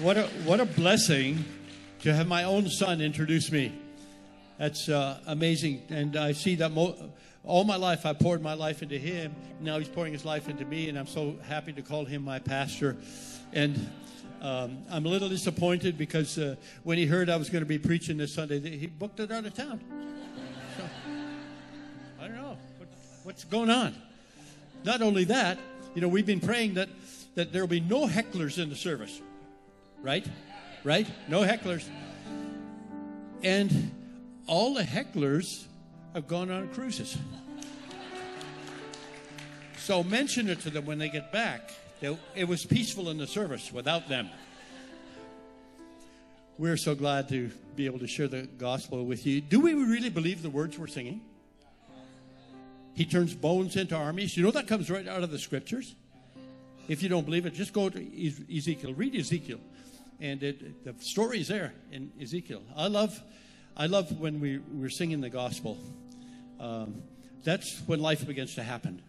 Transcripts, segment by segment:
What a, what a blessing to have my own son introduce me. That's uh, amazing. And I see that mo- all my life I poured my life into him. Now he's pouring his life into me, and I'm so happy to call him my pastor. And um, I'm a little disappointed because uh, when he heard I was going to be preaching this Sunday, he booked it out of town. So, I don't know what, what's going on. Not only that, you know, we've been praying that, that there will be no hecklers in the service. Right? Right? No hecklers. And all the hecklers have gone on cruises. So mention it to them when they get back. It was peaceful in the service without them. We're so glad to be able to share the gospel with you. Do we really believe the words we're singing? He turns bones into armies. You know that comes right out of the scriptures. If you don't believe it, just go to Ezekiel. Read Ezekiel and it, the story is there in Ezekiel. I love, I love when we, we're singing the gospel. Um, that's when life begins to happen.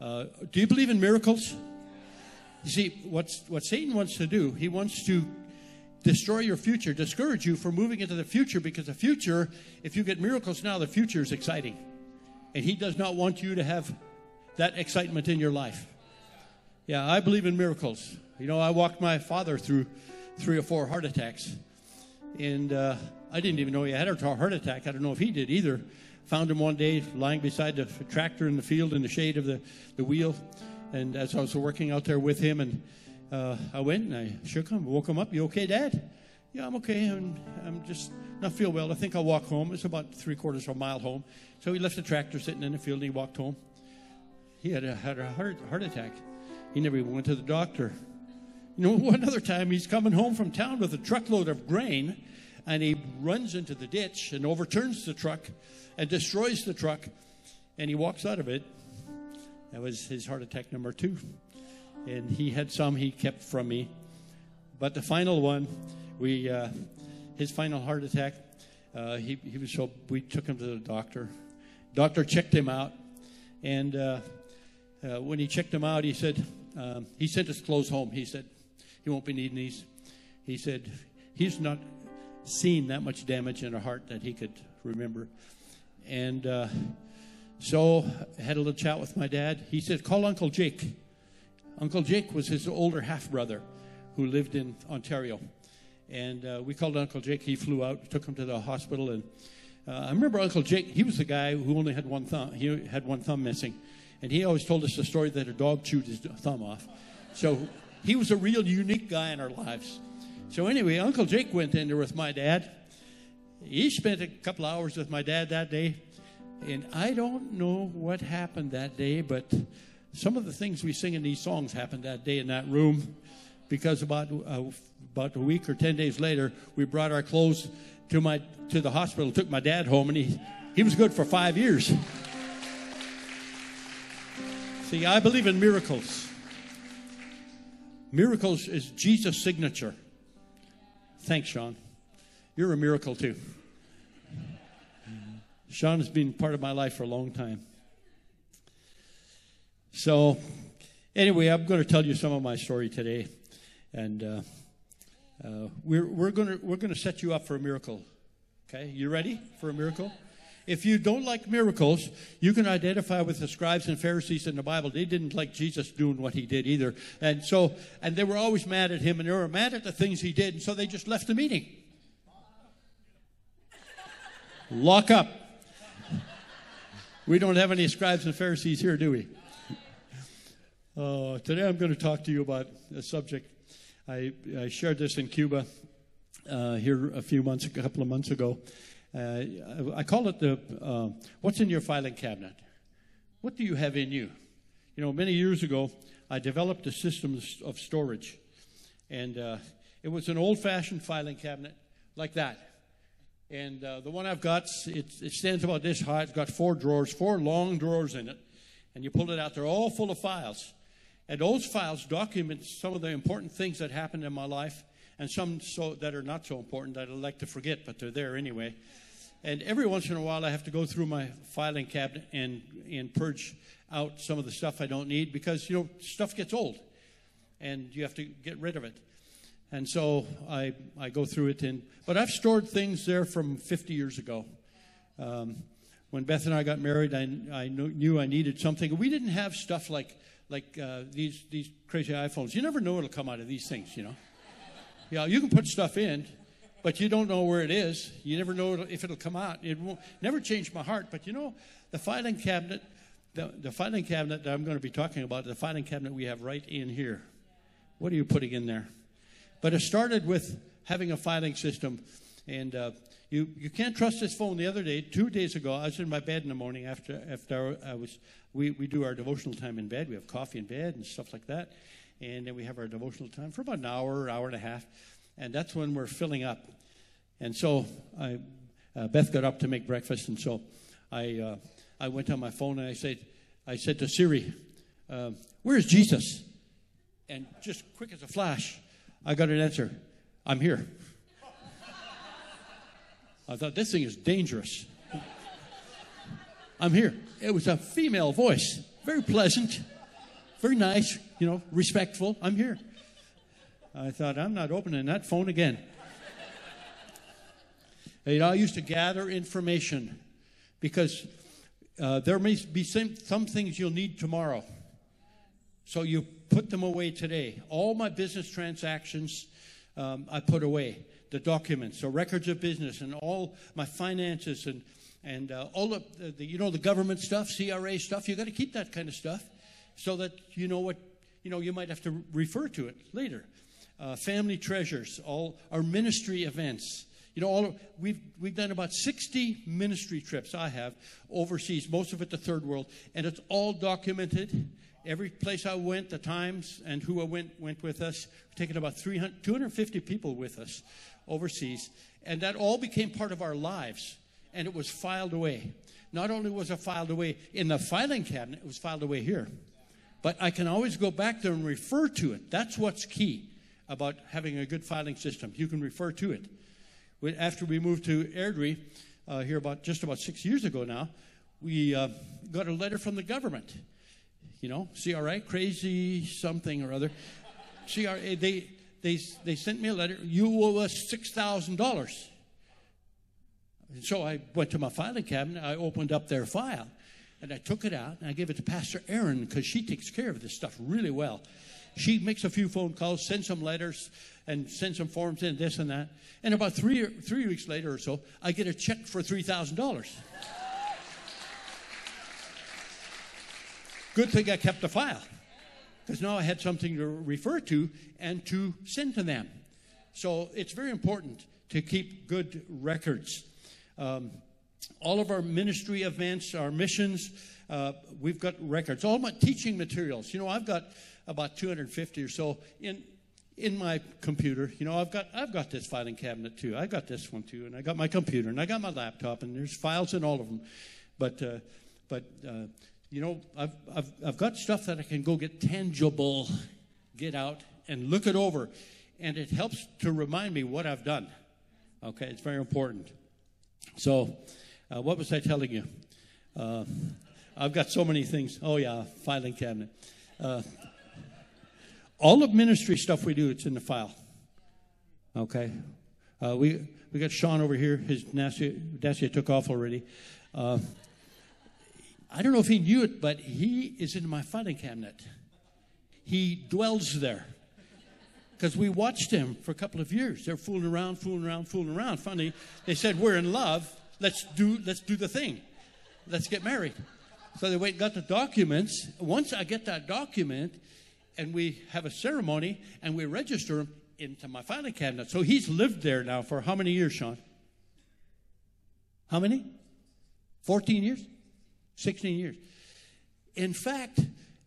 Uh, do you believe in miracles? You see, what's, what Satan wants to do, he wants to destroy your future, discourage you from moving into the future because the future, if you get miracles now, the future is exciting. And he does not want you to have that excitement in your life. Yeah, I believe in miracles. You know, I walked my father through three or four heart attacks. And uh, I didn't even know he had a heart attack. I don't know if he did either. Found him one day lying beside the tractor in the field in the shade of the, the wheel. And as I was working out there with him, and uh, I went and I shook him, woke him up. You okay, Dad? Yeah, I'm okay. I'm, I'm just not feel well. I think I'll walk home. It's about three quarters of a mile home. So he left the tractor sitting in the field and he walked home. He had a, had a heart, heart attack. He never even went to the doctor. You know, one other time he's coming home from town with a truckload of grain and he runs into the ditch and overturns the truck and destroys the truck and he walks out of it. That was his heart attack number two. And he had some he kept from me. But the final one, we, uh, his final heart attack, uh, he, he was so, we took him to the doctor. Doctor checked him out. And uh, uh when he checked him out, he said, um, he sent his clothes home. He said, he won't be needing these. He said he's not seen that much damage in a heart that he could remember. And uh, so I had a little chat with my dad. He said, Call Uncle Jake. Uncle Jake was his older half brother who lived in Ontario. And uh, we called Uncle Jake. He flew out, took him to the hospital. And uh, I remember Uncle Jake, he was the guy who only had one thumb. He had one thumb missing. And he always told us the story that a dog chewed his thumb off. So he was a real unique guy in our lives. So anyway, Uncle Jake went in there with my dad. He spent a couple hours with my dad that day. And I don't know what happened that day, but some of the things we sing in these songs happened that day in that room. Because about uh, about a week or ten days later, we brought our clothes to my to the hospital. Took my dad home, and he he was good for five years. See, I believe in miracles. Miracles is Jesus' signature. Thanks, Sean. You're a miracle too. Sean has been part of my life for a long time. So, anyway, I'm going to tell you some of my story today, and uh, uh, we're we're going to we're going to set you up for a miracle. Okay, you ready for a miracle? If you don't like miracles, you can identify with the scribes and Pharisees in the Bible. They didn't like Jesus doing what he did either. And so, and they were always mad at him and they were mad at the things he did. And so they just left the meeting. Lock up. We don't have any scribes and Pharisees here, do we? Uh, today I'm going to talk to you about a subject. I, I shared this in Cuba uh, here a few months, a couple of months ago. Uh, I call it the uh, what's in your filing cabinet? What do you have in you? You know, many years ago, I developed a system of storage, and uh, it was an old-fashioned filing cabinet like that. And uh, the one I've got, it, it stands about this high. It's got four drawers, four long drawers in it, and you pull it out. They're all full of files, and those files document some of the important things that happened in my life and some so that are not so important that I'd like to forget, but they're there anyway. And every once in a while, I have to go through my filing cabinet and and purge out some of the stuff I don't need because you know stuff gets old, and you have to get rid of it. And so I, I go through it. And, but I've stored things there from 50 years ago. Um, when Beth and I got married, I, I knew I needed something. We didn't have stuff like, like uh, these, these crazy iPhones. You never know what'll come out of these things, you know. Yeah, you can put stuff in, but you don't know where it is. You never know if it'll come out. It won't never changed my heart. But you know, the filing cabinet, the, the filing cabinet that I'm going to be talking about, the filing cabinet we have right in here. What are you putting in there? But it started with having a filing system, and uh, you you can't trust this phone. The other day, two days ago, I was in my bed in the morning after after I was we we do our devotional time in bed. We have coffee in bed and stuff like that, and then we have our devotional time for about an hour, hour and a half, and that's when we're filling up. And so I, uh, Beth got up to make breakfast, and so I uh, I went on my phone and I said I said to Siri, uh, "Where's Jesus?" And just quick as a flash, I got an answer. I'm here. I thought this thing is dangerous. I'm here. It was a female voice, very pleasant, very nice, you know, respectful. I'm here. I thought, I'm not opening that phone again. know, I used to gather information because uh, there may be some, some things you'll need tomorrow. So you put them away today. All my business transactions um, I put away. The documents, the records of business, and all my finances, and and uh, all of the, the, you know the government stuff, CRA stuff. You got to keep that kind of stuff, so that you know what you know. You might have to refer to it later. Uh, family treasures, all our ministry events. You know, all we've we've done about 60 ministry trips. I have overseas, most of it the third world, and it's all documented every place I went, the times and who I went went with us. We've taken about 300, 250 people with us overseas, and that all became part of our lives, and it was filed away. Not only was it filed away in the filing cabinet, it was filed away here. But I can always go back there and refer to it. That's what's key about having a good filing system. You can refer to it. After we moved to Airdrie, uh, here about just about six years ago now, we uh, got a letter from the government you know, CRA, crazy something or other. CRA, they, they, they sent me a letter. You owe us $6,000. So I went to my filing cabinet. I opened up their file and I took it out and I gave it to Pastor Erin because she takes care of this stuff really well. She makes a few phone calls, sends some letters, and sends some forms in, this and that. And about three, three weeks later or so, I get a check for $3,000. Good thing I kept a file because now I had something to refer to and to send to them. So it's very important to keep good records. Um, all of our ministry events, our missions, uh, we've got records. All my teaching materials. You know, I've got about 250 or so in in my computer. You know, I've got I've got this filing cabinet too. I got this one too, and I got my computer, and I got my laptop, and there's files in all of them. But uh, but uh, you know, I've, I've, I've got stuff that I can go get tangible, get out and look it over. And it helps to remind me what I've done. Okay, it's very important. So, uh, what was I telling you? Uh, I've got so many things. Oh, yeah, filing cabinet. Uh, all of ministry stuff we do, it's in the file. Okay? Uh, we, we got Sean over here. His Dacia, took off already. Uh, I don't know if he knew it, but he is in my filing cabinet. He dwells there. Because we watched him for a couple of years. They're fooling around, fooling around, fooling around. Finally, they said, We're in love. Let's do, let's do the thing. Let's get married. So they went got the documents. Once I get that document and we have a ceremony and we register him into my filing cabinet. So he's lived there now for how many years, Sean? How many? 14 years? 16 years. In fact,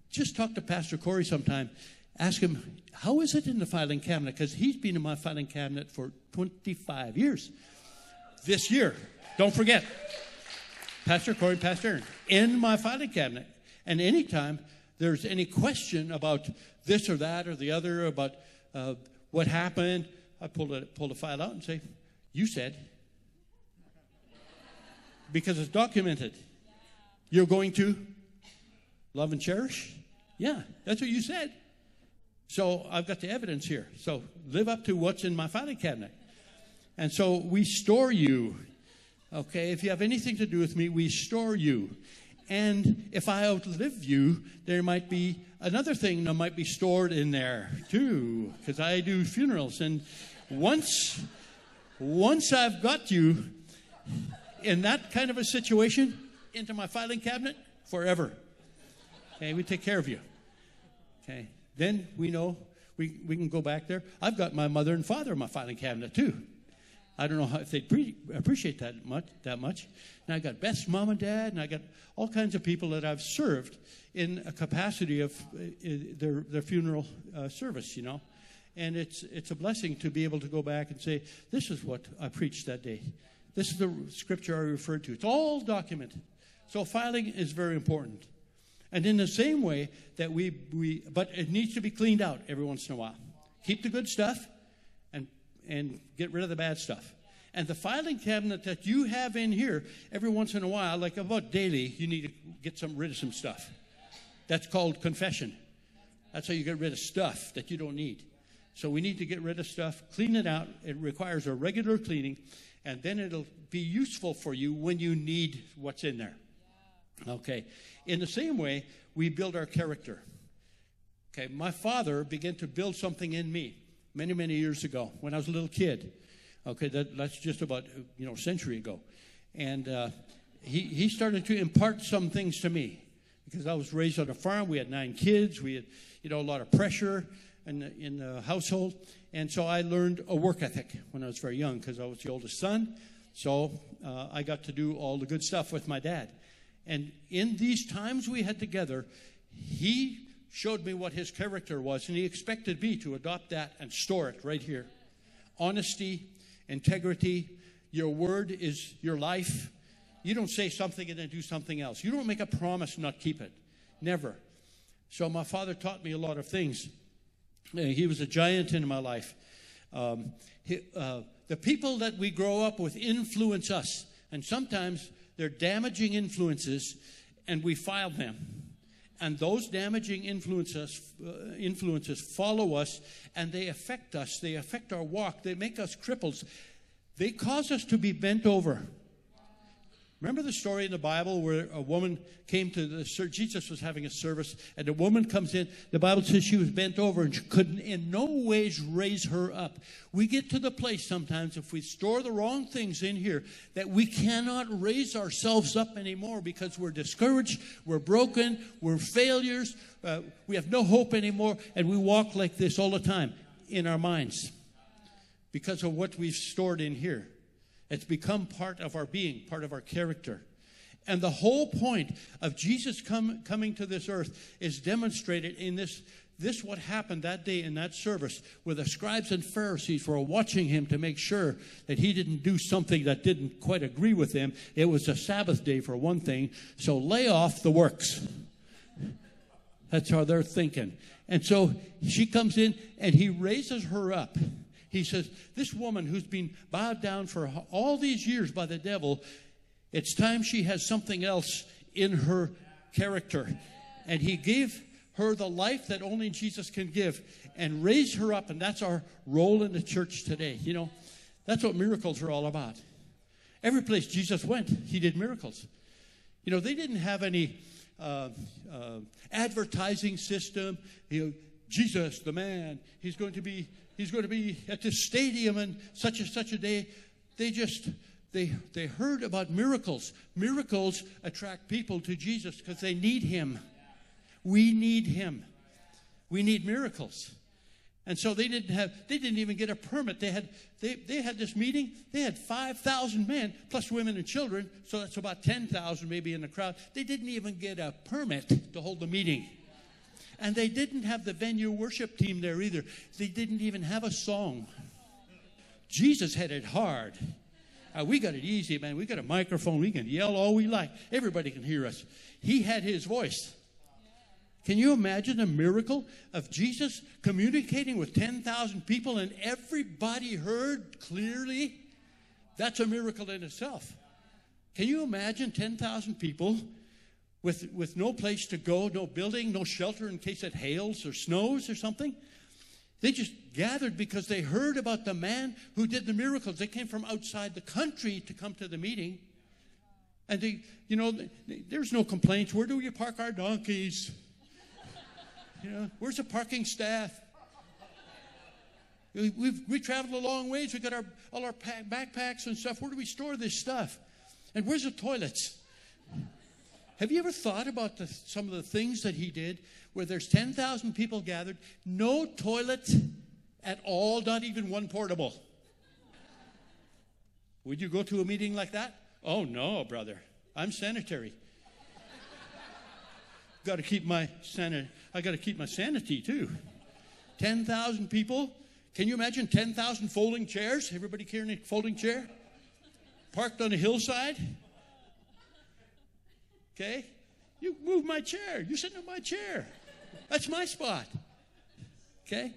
just talk to Pastor Corey sometime. Ask him, how is it in the filing cabinet? Because he's been in my filing cabinet for 25 years. This year, don't forget, Pastor Corey, Pastor Erin, in my filing cabinet. And anytime there's any question about this or that or the other, about uh, what happened, I pull a, pull a file out and say, You said. Because it's documented. You're going to love and cherish? Yeah, that's what you said. So I've got the evidence here. So live up to what's in my filing cabinet. And so we store you. Okay, if you have anything to do with me, we store you. And if I outlive you, there might be another thing that might be stored in there too, because I do funerals. And once, once I've got you in that kind of a situation, into my filing cabinet forever. Okay, we take care of you. Okay, then we know we, we can go back there. I've got my mother and father in my filing cabinet too. I don't know how, if they pre- appreciate that much. That much. And I got Beth's mom and dad, and I got all kinds of people that I've served in a capacity of uh, their their funeral uh, service. You know, and it's it's a blessing to be able to go back and say, "This is what I preached that day. This is the scripture I referred to." It's all documented. So filing is very important. And in the same way that we, we but it needs to be cleaned out every once in a while. Keep the good stuff and, get rid of the bad stuff. And the filing cabinet that you have in here, every once in a while, like about daily, you need to get some rid of some stuff. That's called confession. That's how you get rid of stuff that you don't need. So we need to get rid of stuff, clean it out. It requires a regular cleaning, and then it'll be useful for you when you need what's in there. Okay. In the same way, we build our character. Okay. My father began to build something in me many, many years ago when I was a little kid. Okay. That, that's just about, you know, a century ago. And uh, he, he started to impart some things to me because I was raised on a farm. We had nine kids. We had, you know, a lot of pressure in the, in the household. And so I learned a work ethic when I was very young because I was the oldest son. So uh, I got to do all the good stuff with my dad. And in these times we had together, he showed me what his character was, and he expected me to adopt that and store it right here. Honesty, integrity, your word is your life. You don't say something and then do something else. You don't make a promise and not keep it. Never. So my father taught me a lot of things. Uh, he was a giant in my life. Um, he, uh, the people that we grow up with influence us. And sometimes they're damaging influences, and we file them. And those damaging influences, uh, influences follow us, and they affect us. They affect our walk. They make us cripples. They cause us to be bent over. Remember the story in the Bible where a woman came to the Jesus was having a service, and a woman comes in. The Bible says she was bent over and she couldn't in no ways raise her up. We get to the place sometimes if we store the wrong things in here that we cannot raise ourselves up anymore because we're discouraged, we're broken, we're failures, uh, we have no hope anymore, and we walk like this all the time in our minds because of what we've stored in here. It's become part of our being, part of our character. And the whole point of Jesus come, coming to this earth is demonstrated in this, this what happened that day in that service where the scribes and Pharisees were watching him to make sure that he didn't do something that didn't quite agree with them. It was a Sabbath day for one thing, so lay off the works. That's how they're thinking. And so she comes in and he raises her up. He says, This woman who's been bowed down for all these years by the devil, it's time she has something else in her character. And he gave her the life that only Jesus can give and raise her up. And that's our role in the church today. You know, that's what miracles are all about. Every place Jesus went, he did miracles. You know, they didn't have any uh, uh, advertising system. You know, Jesus, the man, he's going to be he's going to be at this stadium and such and such a day. They just they they heard about miracles. Miracles attract people to Jesus because they need him. We need him. We need miracles. And so they didn't have they didn't even get a permit. They had they, they had this meeting, they had five thousand men plus women and children, so that's about ten thousand maybe in the crowd. They didn't even get a permit to hold the meeting. And they didn't have the venue worship team there either. They didn't even have a song. Jesus had it hard. Uh, we got it easy, man. We got a microphone. We can yell all we like. Everybody can hear us. He had his voice. Can you imagine a miracle of Jesus communicating with 10,000 people and everybody heard clearly? That's a miracle in itself. Can you imagine 10,000 people with, with no place to go, no building, no shelter in case it hails or snows or something. They just gathered because they heard about the man who did the miracles. They came from outside the country to come to the meeting. And they, you know, there's no complaints. Where do we park our donkeys? You know, where's the parking staff? We've, we traveled a long ways. We got our, all our pack, backpacks and stuff. Where do we store this stuff? And where's the toilets? Have you ever thought about the, some of the things that he did where there's 10,000 people gathered, no toilet at all, not even one portable? Would you go to a meeting like that? Oh, no, brother. I'm sanitary. got to keep my sanity. I got to keep my sanity too. 10,000 people. Can you imagine 10,000 folding chairs? Everybody carrying a folding chair? Parked on a hillside? Okay? You move my chair. You sit in my chair. That's my spot. Okay?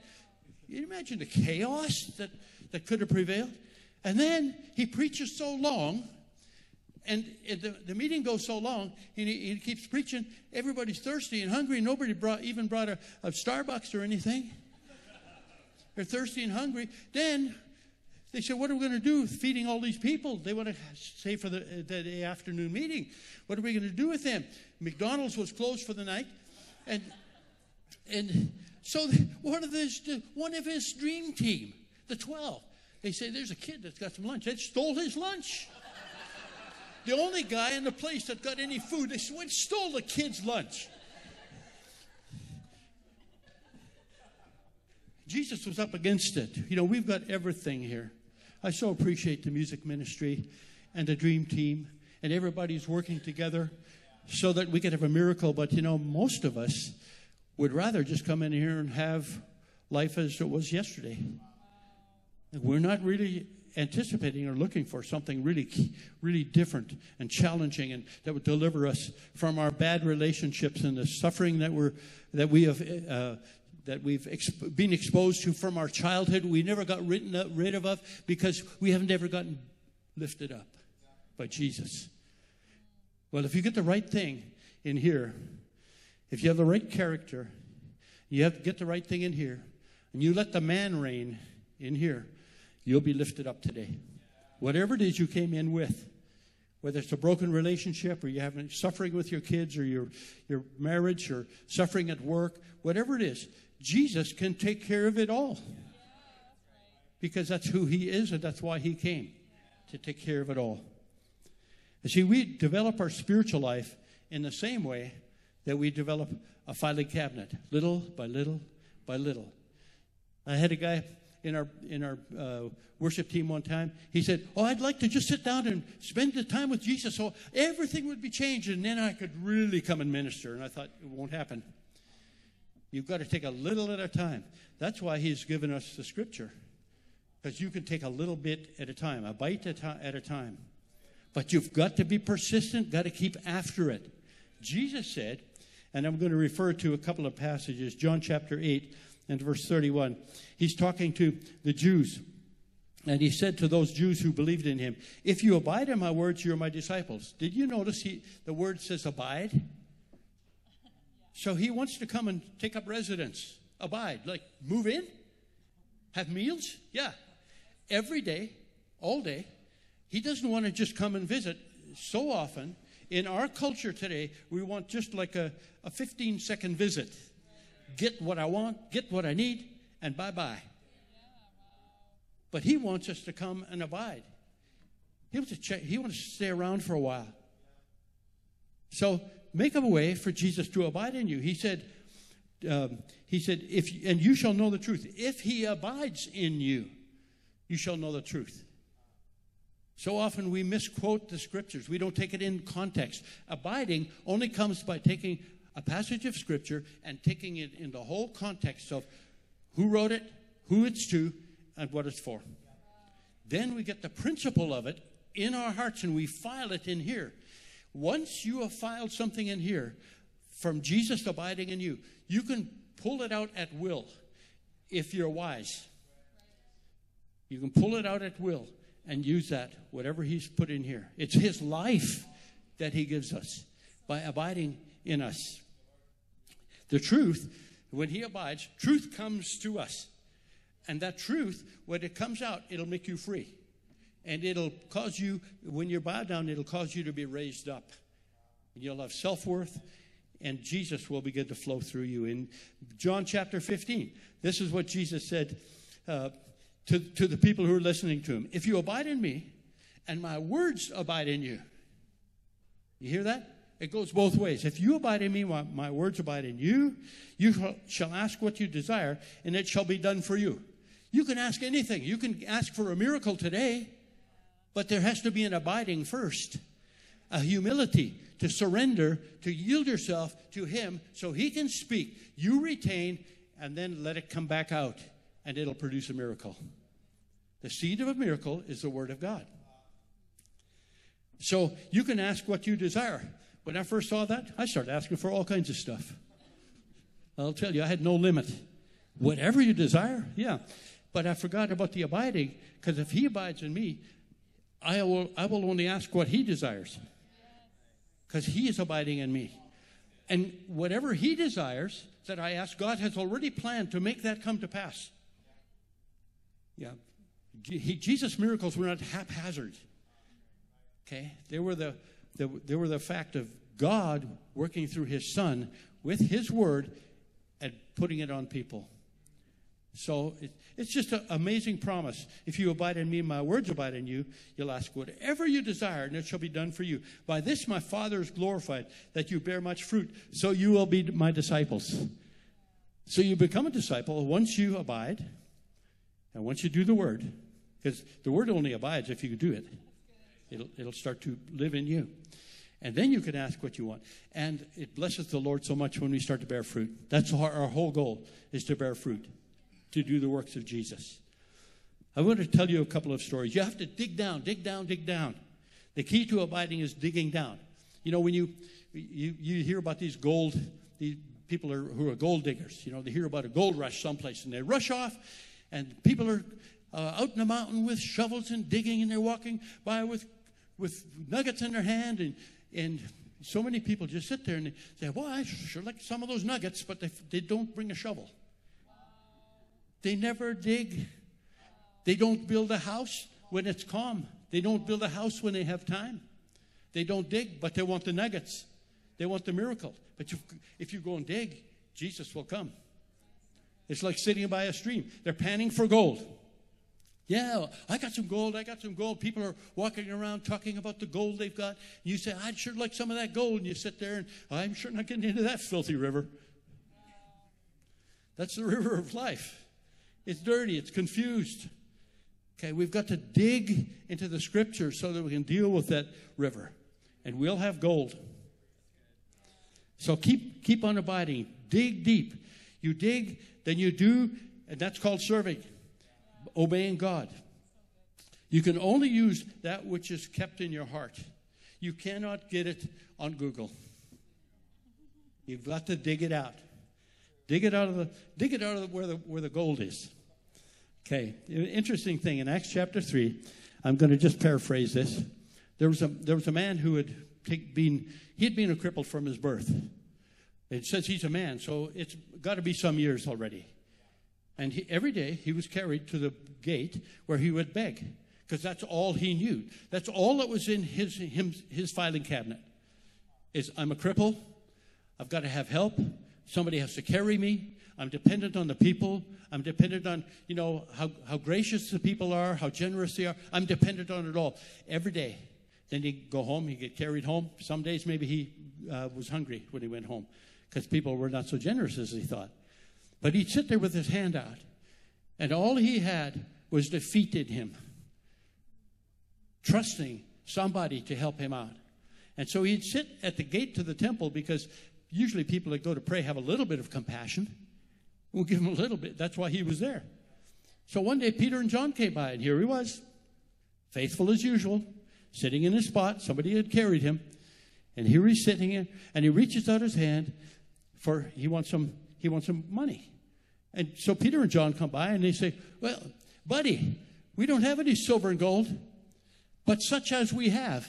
You imagine the chaos that, that could have prevailed? And then he preaches so long, and the, the meeting goes so long, and he, he, keeps preaching. Everybody's thirsty and hungry. Nobody brought, even brought a, a Starbucks or anything. They're thirsty and hungry. Then they said, What are we going to do with feeding all these people? They want to say for the, the afternoon meeting. What are we going to do with them? McDonald's was closed for the night. And, and so one of, his, one of his dream team, the 12, they say, There's a kid that's got some lunch. They stole his lunch. the only guy in the place that got any food, they went stole the kid's lunch. Jesus was up against it. You know, we've got everything here. I so appreciate the music ministry and the dream team, and everybody's working together so that we could have a miracle. But you know, most of us would rather just come in here and have life as it was yesterday. We're not really anticipating or looking for something really, really different and challenging, and that would deliver us from our bad relationships and the suffering that we're that we have uh, that we've been exposed to from our childhood, we never got written up, rid of because we haven't ever gotten lifted up by Jesus. Well, if you get the right thing in here, if you have the right character, you have to get the right thing in here, and you let the man reign in here, you'll be lifted up today. Whatever it is you came in with, whether it's a broken relationship or you're having suffering with your kids or your, your marriage or suffering at work, whatever it is, Jesus can take care of it all. Because that's who he is and that's why he came to take care of it all. And see, we develop our spiritual life in the same way that we develop a filing cabinet, little by little by little. I had a guy in our in our uh, worship team one time. He said, "Oh, I'd like to just sit down and spend the time with Jesus, so everything would be changed, and then I could really come and minister." And I thought it won't happen. You've got to take a little at a time. That's why he's given us the scripture. Because you can take a little bit at a time, a bite at a time. But you've got to be persistent, got to keep after it. Jesus said, and I'm going to refer to a couple of passages, John chapter 8 and verse 31. He's talking to the Jews. And he said to those Jews who believed in him, If you abide in my words, you're my disciples. Did you notice he, the word says abide? So he wants to come and take up residence, abide, like move in, have meals. Yeah. Every day, all day. He doesn't want to just come and visit. So often, in our culture today, we want just like a, a 15 second visit. Get what I want, get what I need, and bye bye. But he wants us to come and abide. He wants to, check, he wants to stay around for a while. So make a way for Jesus to abide in you. He said, um, he said, if and you shall know the truth. If he abides in you, you shall know the truth. So often we misquote the scriptures. We don't take it in context. Abiding only comes by taking a passage of scripture and taking it in the whole context of who wrote it, who it's to, and what it's for. Then we get the principle of it in our hearts and we file it in here. Once you have filed something in here from Jesus abiding in you, you can pull it out at will if you're wise. You can pull it out at will and use that, whatever He's put in here. It's His life that He gives us by abiding in us. The truth, when He abides, truth comes to us. And that truth, when it comes out, it'll make you free. And it'll cause you, when you're bowed down, it'll cause you to be raised up. You'll have self worth, and Jesus will begin to flow through you. In John chapter 15, this is what Jesus said uh, to, to the people who are listening to him If you abide in me, and my words abide in you. You hear that? It goes both ways. If you abide in me, my, words abide in you, you shall ask what you desire, and it shall be done for you. You can ask anything. You can ask for a miracle today, but there has to be an abiding first, a humility to surrender, to yield yourself to Him so He can speak. You retain, and then let it come back out, and it'll produce a miracle. The seed of a miracle is the Word of God. So you can ask what you desire. When I first saw that, I started asking for all kinds of stuff. I'll tell you, I had no limit. Whatever you desire, yeah. But I forgot about the abiding, because if He abides in me, I will, I will only ask what He desires, because He is abiding in me. And whatever He desires that I ask, God has already planned to make that come to pass. Yeah. He, Jesus' miracles were not haphazard. Okay? They were the, the, they were the fact of God working through his son with his word and putting it on people. So it, it's just an amazing promise. If you abide in me, my words abide in you, you'll ask whatever you desire, and it shall be done for you. By this my Father is glorified, that you bear much fruit, so you will be my disciples. So you become a disciple once you abide, and once you do the word, because the word only abides if you do it. It'll, it'll start to live in you. And then you can ask what you want. And it blesses the Lord so much when we start to bear fruit. That's our, our whole goal is to bear fruit, to do the works of Jesus. I want to tell you a couple of stories. You have to dig down, dig down, dig down. The key to abiding is digging down. You know, when you you, you hear about these gold, these people are, who are gold diggers, you know, they hear about a gold rush someplace and they rush off and people are uh, out in the mountain with shovels and digging and they're walking by with with nuggets in their hand, and, and so many people just sit there and they say, Well, I sure like some of those nuggets, but they, they don't bring a shovel. They never dig. They don't build a house when it's calm. They don't build a house when they have time. They don't dig, but they want the nuggets. They want the miracle. But you, if you go and dig, Jesus will come. It's like sitting by a stream. They're panning for gold. Yeah, I got some gold. I got some gold. People are walking around talking about the gold they've got. And You say, I'd sure like some of that gold. And you sit there and I'm sure not getting into that filthy river. That's the river of life. It's dirty, it's confused. Okay, we've got to dig into the scripture so that we can deal with that river. And we'll have gold. So keep keep on abiding. Dig deep. You dig, then you do, and that's called serving obeying God. You can only use that which is kept in your heart. You cannot get it on Google. You've got to dig it out. Dig it out of the dig it out of the, where the where the gold is. Okay, interesting thing in Acts chapter three. I'm going to just paraphrase this. There was a there was a man who had take, been he had been a cripple from his birth. It says he's a man, so it's got to be some years already. And he, every day he was carried to the gate where he would beg, because that's all he knew. That's all that was in his, him, his filing cabinet. Is I'm a cripple. I've got to have help. Somebody has to carry me. I'm dependent on the people. I'm dependent on, you know, how, how gracious the people are, how generous they are. I'm dependent on it all every day. Then he'd go home, he'd get carried home. Some days maybe he uh, was hungry when he went home because people were not so generous as he thought. But he'd sit there with his hand out, and all he had was defeated him, trusting somebody to help him out. And so he'd sit at the gate to the temple because usually people that go to pray have a little bit of compassion. We'll give him a little bit. That's why he was there. So one day Peter and John came by, and here he was, faithful as usual, sitting in his spot. Somebody had carried him. And here he's sitting in, and he reaches out his hand for he wants some he wants some money. And so Peter and John come by and they say, Well, buddy, we don't have any silver and gold, but such as we have.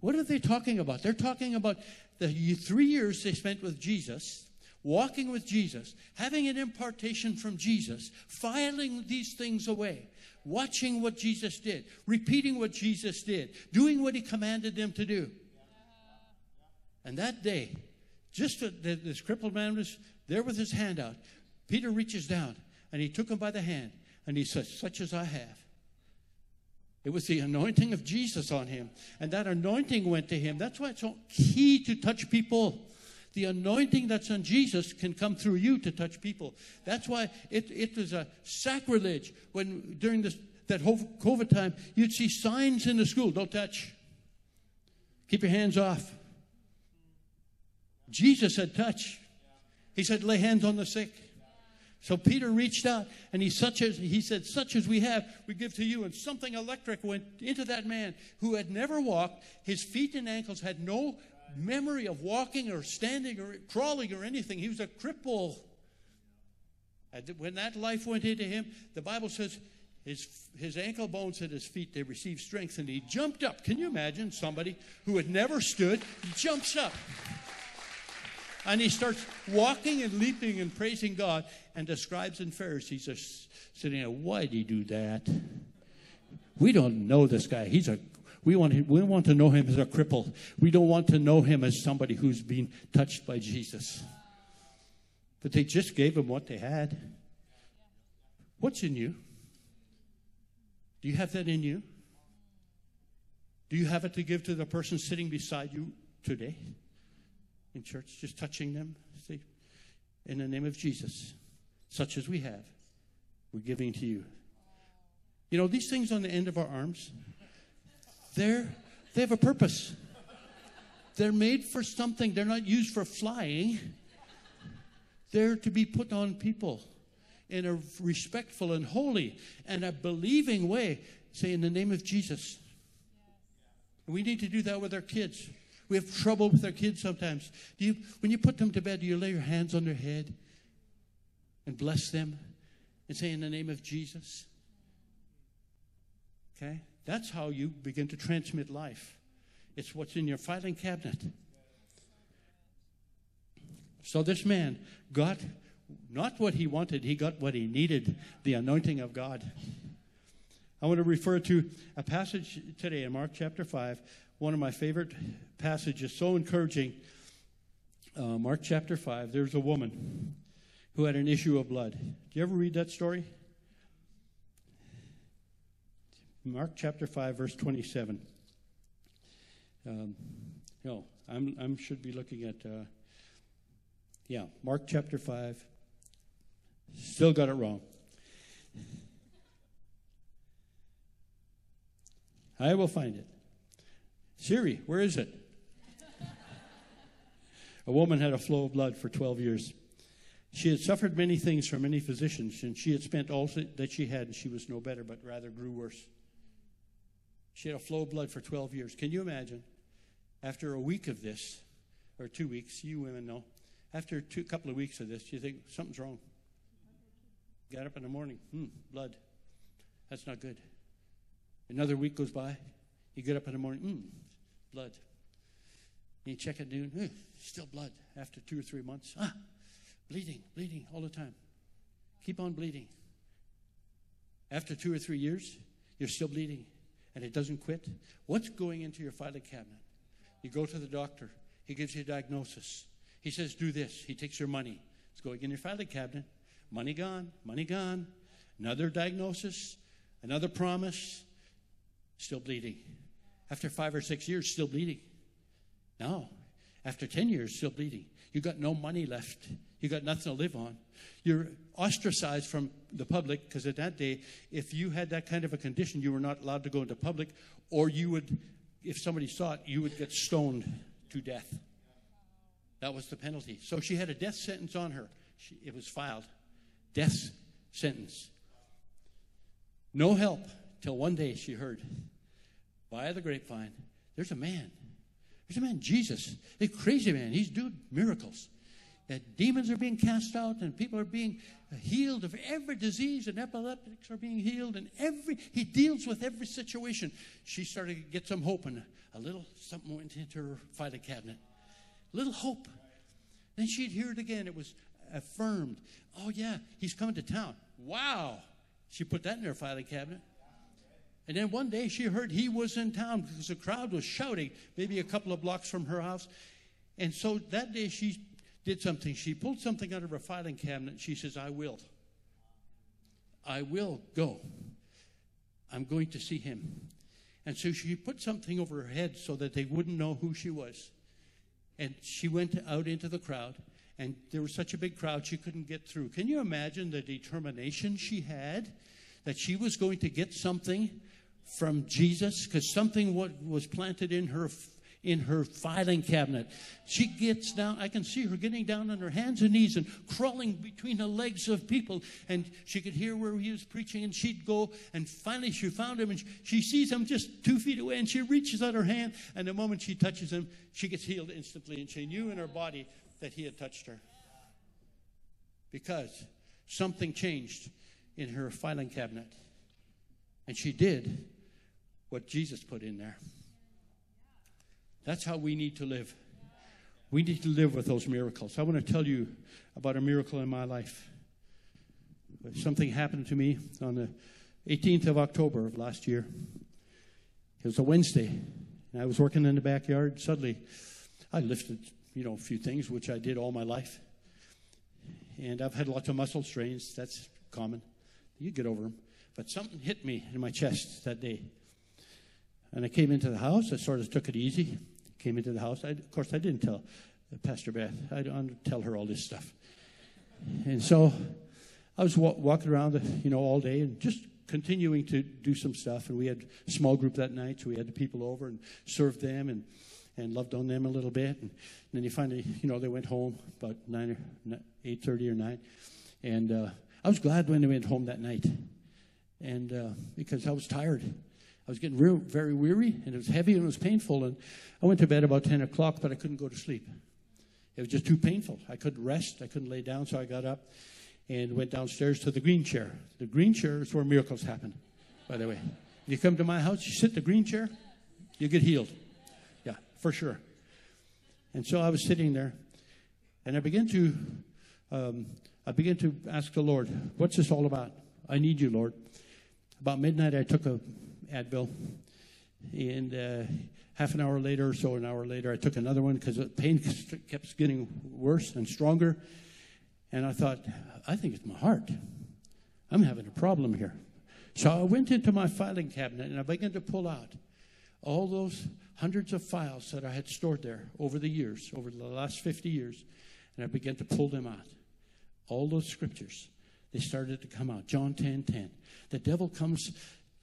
What are they talking about? They're talking about the three years they spent with Jesus, walking with Jesus, having an impartation from Jesus, filing these things away, watching what Jesus did, repeating what Jesus did, doing what he commanded them to do. And that day, just this crippled man was there with his hand out. Peter reaches down and he took him by the hand and he says, Such as I have. It was the anointing of Jesus on him. And that anointing went to him. That's why it's so key to touch people. The anointing that's on Jesus can come through you to touch people. That's why it, it was a sacrilege when during this, that COVID time, you'd see signs in the school don't touch, keep your hands off. Jesus said, touch. He said, lay hands on the sick. So Peter reached out and he such as he said, such as we have, we give to you. And something electric went into that man who had never walked. His feet and ankles had no memory of walking or standing or crawling or anything. He was a cripple. When that life went into him, the Bible says his, his ankle bones and his feet, they received strength and he jumped up. Can you imagine somebody who had never stood jumps up? And he starts walking and leaping and praising God. And the scribes and Pharisees are sitting there, why did he do that? We don't know this guy. He's a we want, we want to know him as a cripple. We don't want to know him as somebody who's been touched by Jesus. But they just gave him what they had. What's in you? Do you have that in you? Do you have it to give to the person sitting beside you today? In church, just touching them. See, in the name of Jesus, such as we have, we're giving to you. You know, these things on the end of our arms, they're, they have a purpose. They're made for something. They're not used for flying. They're to be put on people in a respectful and holy and a believing way. Say, in the name of Jesus. We need to do that with our kids. We have trouble with our kids sometimes. Do you, when you put them to bed, do you lay your hands on their head and bless them and say, In the name of Jesus? Okay? That's how you begin to transmit life. It's what's in your filing cabinet. So this man got not what he wanted, he got what he needed the anointing of God. I want to refer to a passage today in Mark chapter 5 one of my favorite passages, so encouraging. Uh, Mark chapter 5, there's a woman who had an issue of blood. Do you ever read that story? Mark chapter 5, verse 27. Um, no, I'm, I'm should be looking at, uh, yeah, Mark chapter 5. Still got it wrong. I will find it. Siri, where is it? a woman had a flow of blood for 12 years. She had suffered many things from many physicians, and she had spent all that she had, and she was no better, but rather grew worse. She had a flow of blood for 12 years. Can you imagine? After a week of this, or two weeks, you women know, after a couple of weeks of this, you think something's wrong. Got up in the morning, hmm, blood. That's not good. Another week goes by, you get up in the morning, hmm, blood. You check at noon, eh, still blood after two or three months. Ah, bleeding, bleeding all the time. Keep on bleeding. After two or three years, you're still bleeding and it doesn't quit. What's going into your filing cabinet? You go to the doctor, he gives you a diagnosis. He says, Do this. He takes your money. It's going in your filing cabinet. Money gone, money gone. Another diagnosis, another promise, still bleeding. After five or six years, still bleeding. Now, after 10 years, still bleeding. You got no money left. You got nothing to live on. You're ostracized from the public because at that day, if you had that kind of a condition, you were not allowed to go into public, or you would, if somebody saw it, you would get stoned to death. That was the penalty. So she had a death sentence on her. She, it was filed. Death sentence. No help till one day she heard via the grapevine, there's a man. There's a man, Jesus, a crazy man. He's doing miracles. That demons are being cast out and people are being healed of every disease and epileptics are being healed and every he deals with every situation. She started to get some hope and a little something went into her filing cabinet. Little hope. Then she'd hear it again. It was affirmed. Oh, yeah, he's coming to town. Wow. She put that in her filing cabinet. And then one day she heard he was in town because the crowd was shouting, maybe a couple of blocks from her house. And so that day she did something. She pulled something out of her filing cabinet. She says, I will. I will go. I'm going to see him. And so she put something over her head so that they wouldn't know who she was. And she went out into the crowd, and there was such a big crowd she couldn't get through. Can you imagine the determination she had that she was going to get something from Jesus? Because something was planted in her in her filing cabinet. She gets down, I can see her getting down on her hands and knees and crawling between the legs of people. And she could hear where he was preaching, and she'd go. And finally, she found him, and she sees him just two feet away, and she reaches out her hand. And the moment she touches him, she gets healed instantly. And she knew in her body that he had touched her. Because something changed in her filing cabinet. And she did what Jesus put in there. That's how we need to live. We need to live with those miracles. I want to tell you about a miracle in my life. Something happened to me on the 18th of October of last year. It was a Wednesday, and I was working in the backyard. Suddenly, I lifted, you know, a few things, which I did all my life. And I've had lots of muscle strains. That's common. You get over them. But something hit me in my chest that day. And I came into the house. I sort of took it easy came into the house. I, of course, I didn't tell Pastor Beth. I don't tell her all this stuff. And so I was wa- walking around, you know, all day and just continuing to do some stuff. And we had a small group that night, so we had the people over and served them and, and loved on them a little bit. And, and then you finally, you know, they went home about nine or eight thirty or nine, and uh, I was glad when they went home that night, and uh, because I was tired. I was getting real, very weary, and it was heavy and it was painful. And I went to bed about 10 o'clock, but I couldn't go to sleep. It was just too painful. I couldn't rest. I couldn't lay down, so I got up and went downstairs to the green chair. The green chair is where miracles happen, by the way. You come to my house, you sit in the green chair, you get healed. Yeah, for sure. And so I was sitting there, and I began to, um, I began to ask the Lord, "What's this all about? I need you, Lord." About midnight, I took a Advil. And uh, half an hour later, or so an hour later, I took another one because the pain kept getting worse and stronger. And I thought, I think it's my heart. I'm having a problem here. So I went into my filing cabinet and I began to pull out all those hundreds of files that I had stored there over the years, over the last 50 years. And I began to pull them out. All those scriptures, they started to come out. John 10 10. The devil comes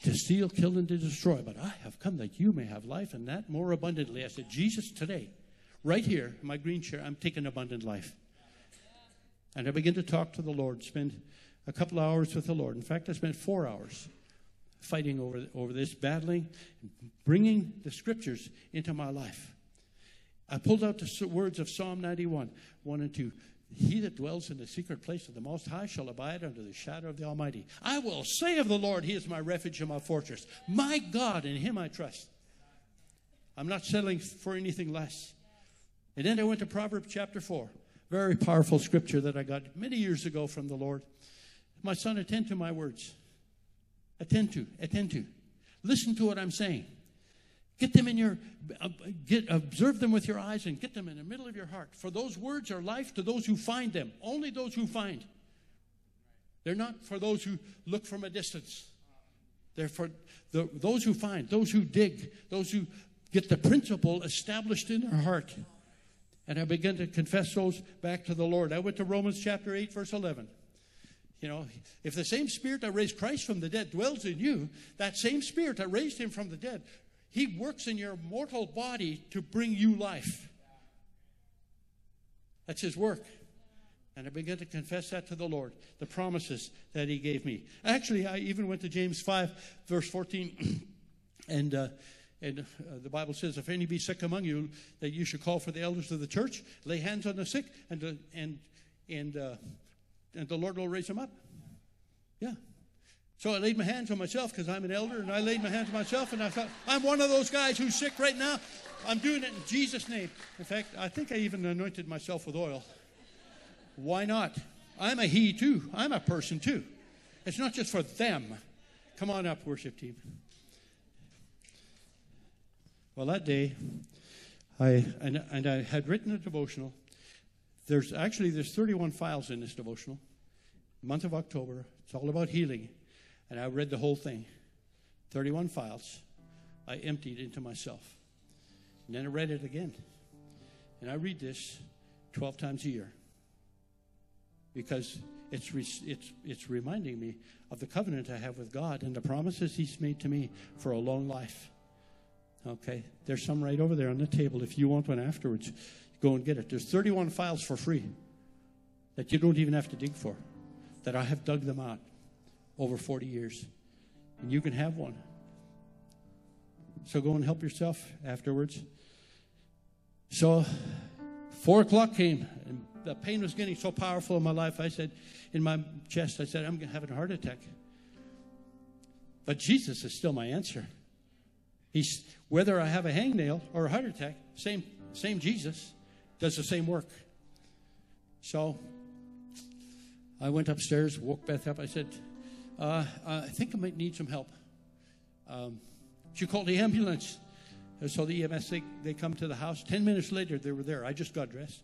to steal, kill, and to destroy. But I have come that you may have life and that more abundantly. I said, Jesus, today, right here my green chair, I'm taking abundant life. And I began to talk to the Lord, spend a couple hours with the Lord. In fact, I spent four hours fighting over, over this, battling, bringing the scriptures into my life. I pulled out the words of Psalm 91, 1 and 2. He that dwells in the secret place of the Most High shall abide under the shadow of the Almighty. I will say of the Lord, He is my refuge and my fortress. My God, in Him I trust. I'm not settling for anything less. And then I went to Proverbs chapter 4. Very powerful scripture that I got many years ago from the Lord. My son, attend to my words. Attend to, attend to. Listen to what I'm saying. Get them in your, uh, get, observe them with your eyes and get them in the middle of your heart. For those words are life to those who find them. Only those who find. They're not for those who look from a distance. They're for the, those who find, those who dig, those who get the principle established in their heart. And I began to confess those back to the Lord. I went to Romans chapter 8, verse 11. You know, if the same spirit that raised Christ from the dead dwells in you, that same spirit that raised him from the dead he works in your mortal body to bring you life. That's His work. And I began to confess that to the Lord, the promises that He gave me. Actually, I even went to James 5, verse 14, and, uh, and uh, the Bible says, If any be sick among you, that you should call for the elders of the church, lay hands on the sick, and, uh, and, and, uh, and the Lord will raise them up. Yeah. So I laid my hands on myself because I'm an elder, and I laid my hands on myself, and I thought, I'm one of those guys who's sick right now. I'm doing it in Jesus' name. In fact, I think I even anointed myself with oil. Why not? I'm a he too. I'm a person too. It's not just for them. Come on up, worship team. Well, that day, I and, and I had written a devotional. There's actually there's 31 files in this devotional. Month of October. It's all about healing, and I read the whole thing. 31 files. I emptied into myself, and then I read it again. And I read this 12 times a year because it's, it's, it's reminding me of the covenant I have with God and the promises He's made to me for a long life. Okay, there's some right over there on the table. If you want one afterwards, go and get it. There's 31 files for free that you don't even have to dig for, that I have dug them out over 40 years. And you can have one. So go and help yourself afterwards. So, four o'clock came, and the pain was getting so powerful in my life. I said, in my chest, I said, I'm having a heart attack. But Jesus is still my answer. He's whether I have a hangnail or a heart attack, same same Jesus does the same work. So I went upstairs, woke Beth up. I said, uh, I think I might need some help. Um, she called the ambulance. So the EMS, they, they come to the house. Ten minutes later, they were there. I just got dressed.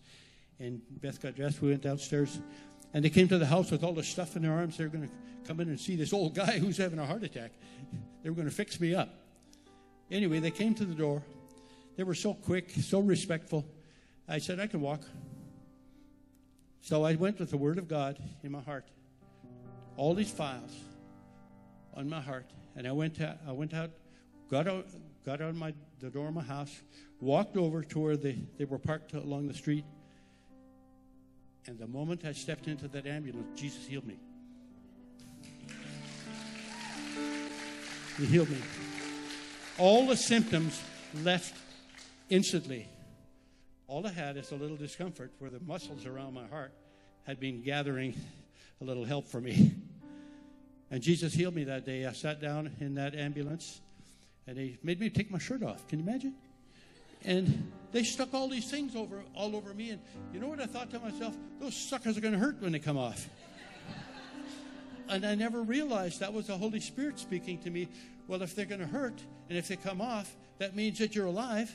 And Beth got dressed. We went downstairs. And they came to the house with all the stuff in their arms. They were going to come in and see this old guy who's having a heart attack. They were going to fix me up. Anyway, they came to the door. They were so quick, so respectful. I said, I can walk. So I went with the Word of God in my heart. All these files on my heart. And I went, to, I went out, got out, got out my, the door of my house, walked over to where they, they were parked along the street. And the moment I stepped into that ambulance, Jesus healed me. He healed me. All the symptoms left instantly. All I had is a little discomfort where the muscles around my heart had been gathering a little help for me. And Jesus healed me that day. I sat down in that ambulance and they made me take my shirt off. Can you imagine? And they stuck all these things over all over me. And you know what I thought to myself? Those suckers are going to hurt when they come off. and I never realized that was the Holy Spirit speaking to me. Well, if they're going to hurt and if they come off, that means that you're alive.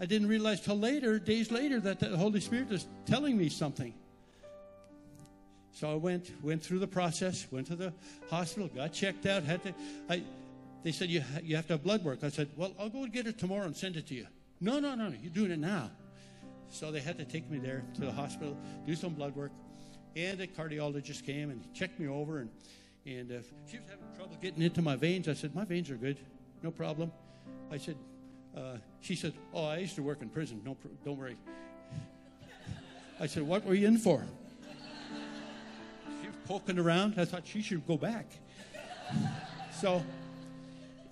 I didn't realize till later, days later, that the Holy Spirit was telling me something. So I went went through the process, went to the hospital, got checked out. Had to, I, they said you you have to have blood work. I said, well, I'll go and get it tomorrow and send it to you. No, no, no, you're doing it now. So they had to take me there to the hospital, do some blood work, and a cardiologist came and checked me over and and uh, she was having trouble getting into my veins. I said, My veins are good. No problem. I said, uh, She said, Oh, I used to work in prison. No, don't worry. I said, What were you in for? Poking around. I thought she should go back. So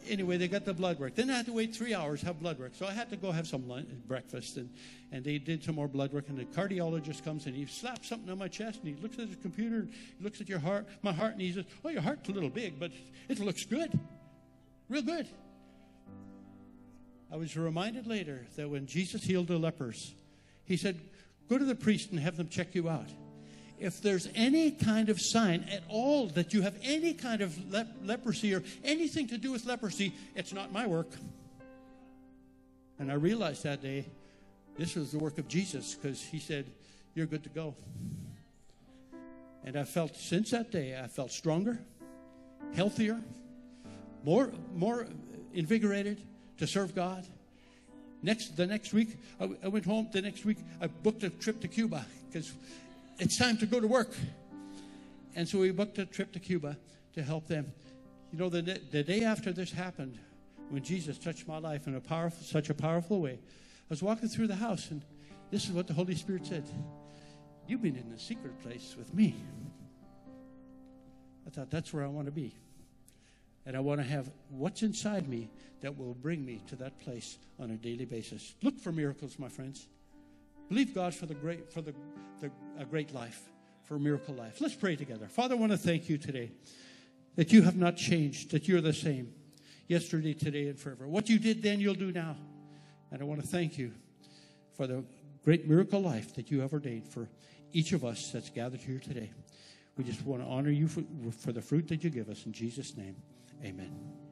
anyway, they got the blood work. Then I had to wait three hours, have blood work. So I had to go have some lunch, breakfast, and, and they did some more blood work. And the cardiologist comes and he slaps something on my chest, and he looks at his computer, and he looks at your heart, my heart, and he says, "Oh, your heart's a little big, but it looks good, real good." I was reminded later that when Jesus healed the lepers, he said, "Go to the priest and have them check you out." If there's any kind of sign at all that you have any kind of lep- leprosy or anything to do with leprosy, it's not my work. And I realized that day this was the work of Jesus because he said, You're good to go. And I felt since that day, I felt stronger, healthier, more, more invigorated to serve God. Next, the next week, I went home. The next week, I booked a trip to Cuba because it's time to go to work. And so we booked a trip to Cuba to help them. You know, the, the day after this happened, when Jesus touched my life in a powerful, such a powerful way, I was walking through the house, and this is what the Holy Spirit said You've been in the secret place with me. I thought, that's where I want to be. And I want to have what's inside me that will bring me to that place on a daily basis. Look for miracles, my friends. Believe God for the great for the, the a great life, for a miracle life. Let's pray together. Father, I want to thank you today that you have not changed, that you're the same yesterday, today, and forever. What you did then, you'll do now. And I want to thank you for the great miracle life that you have ordained for each of us that's gathered here today. We just want to honor you for, for the fruit that you give us. In Jesus' name, amen.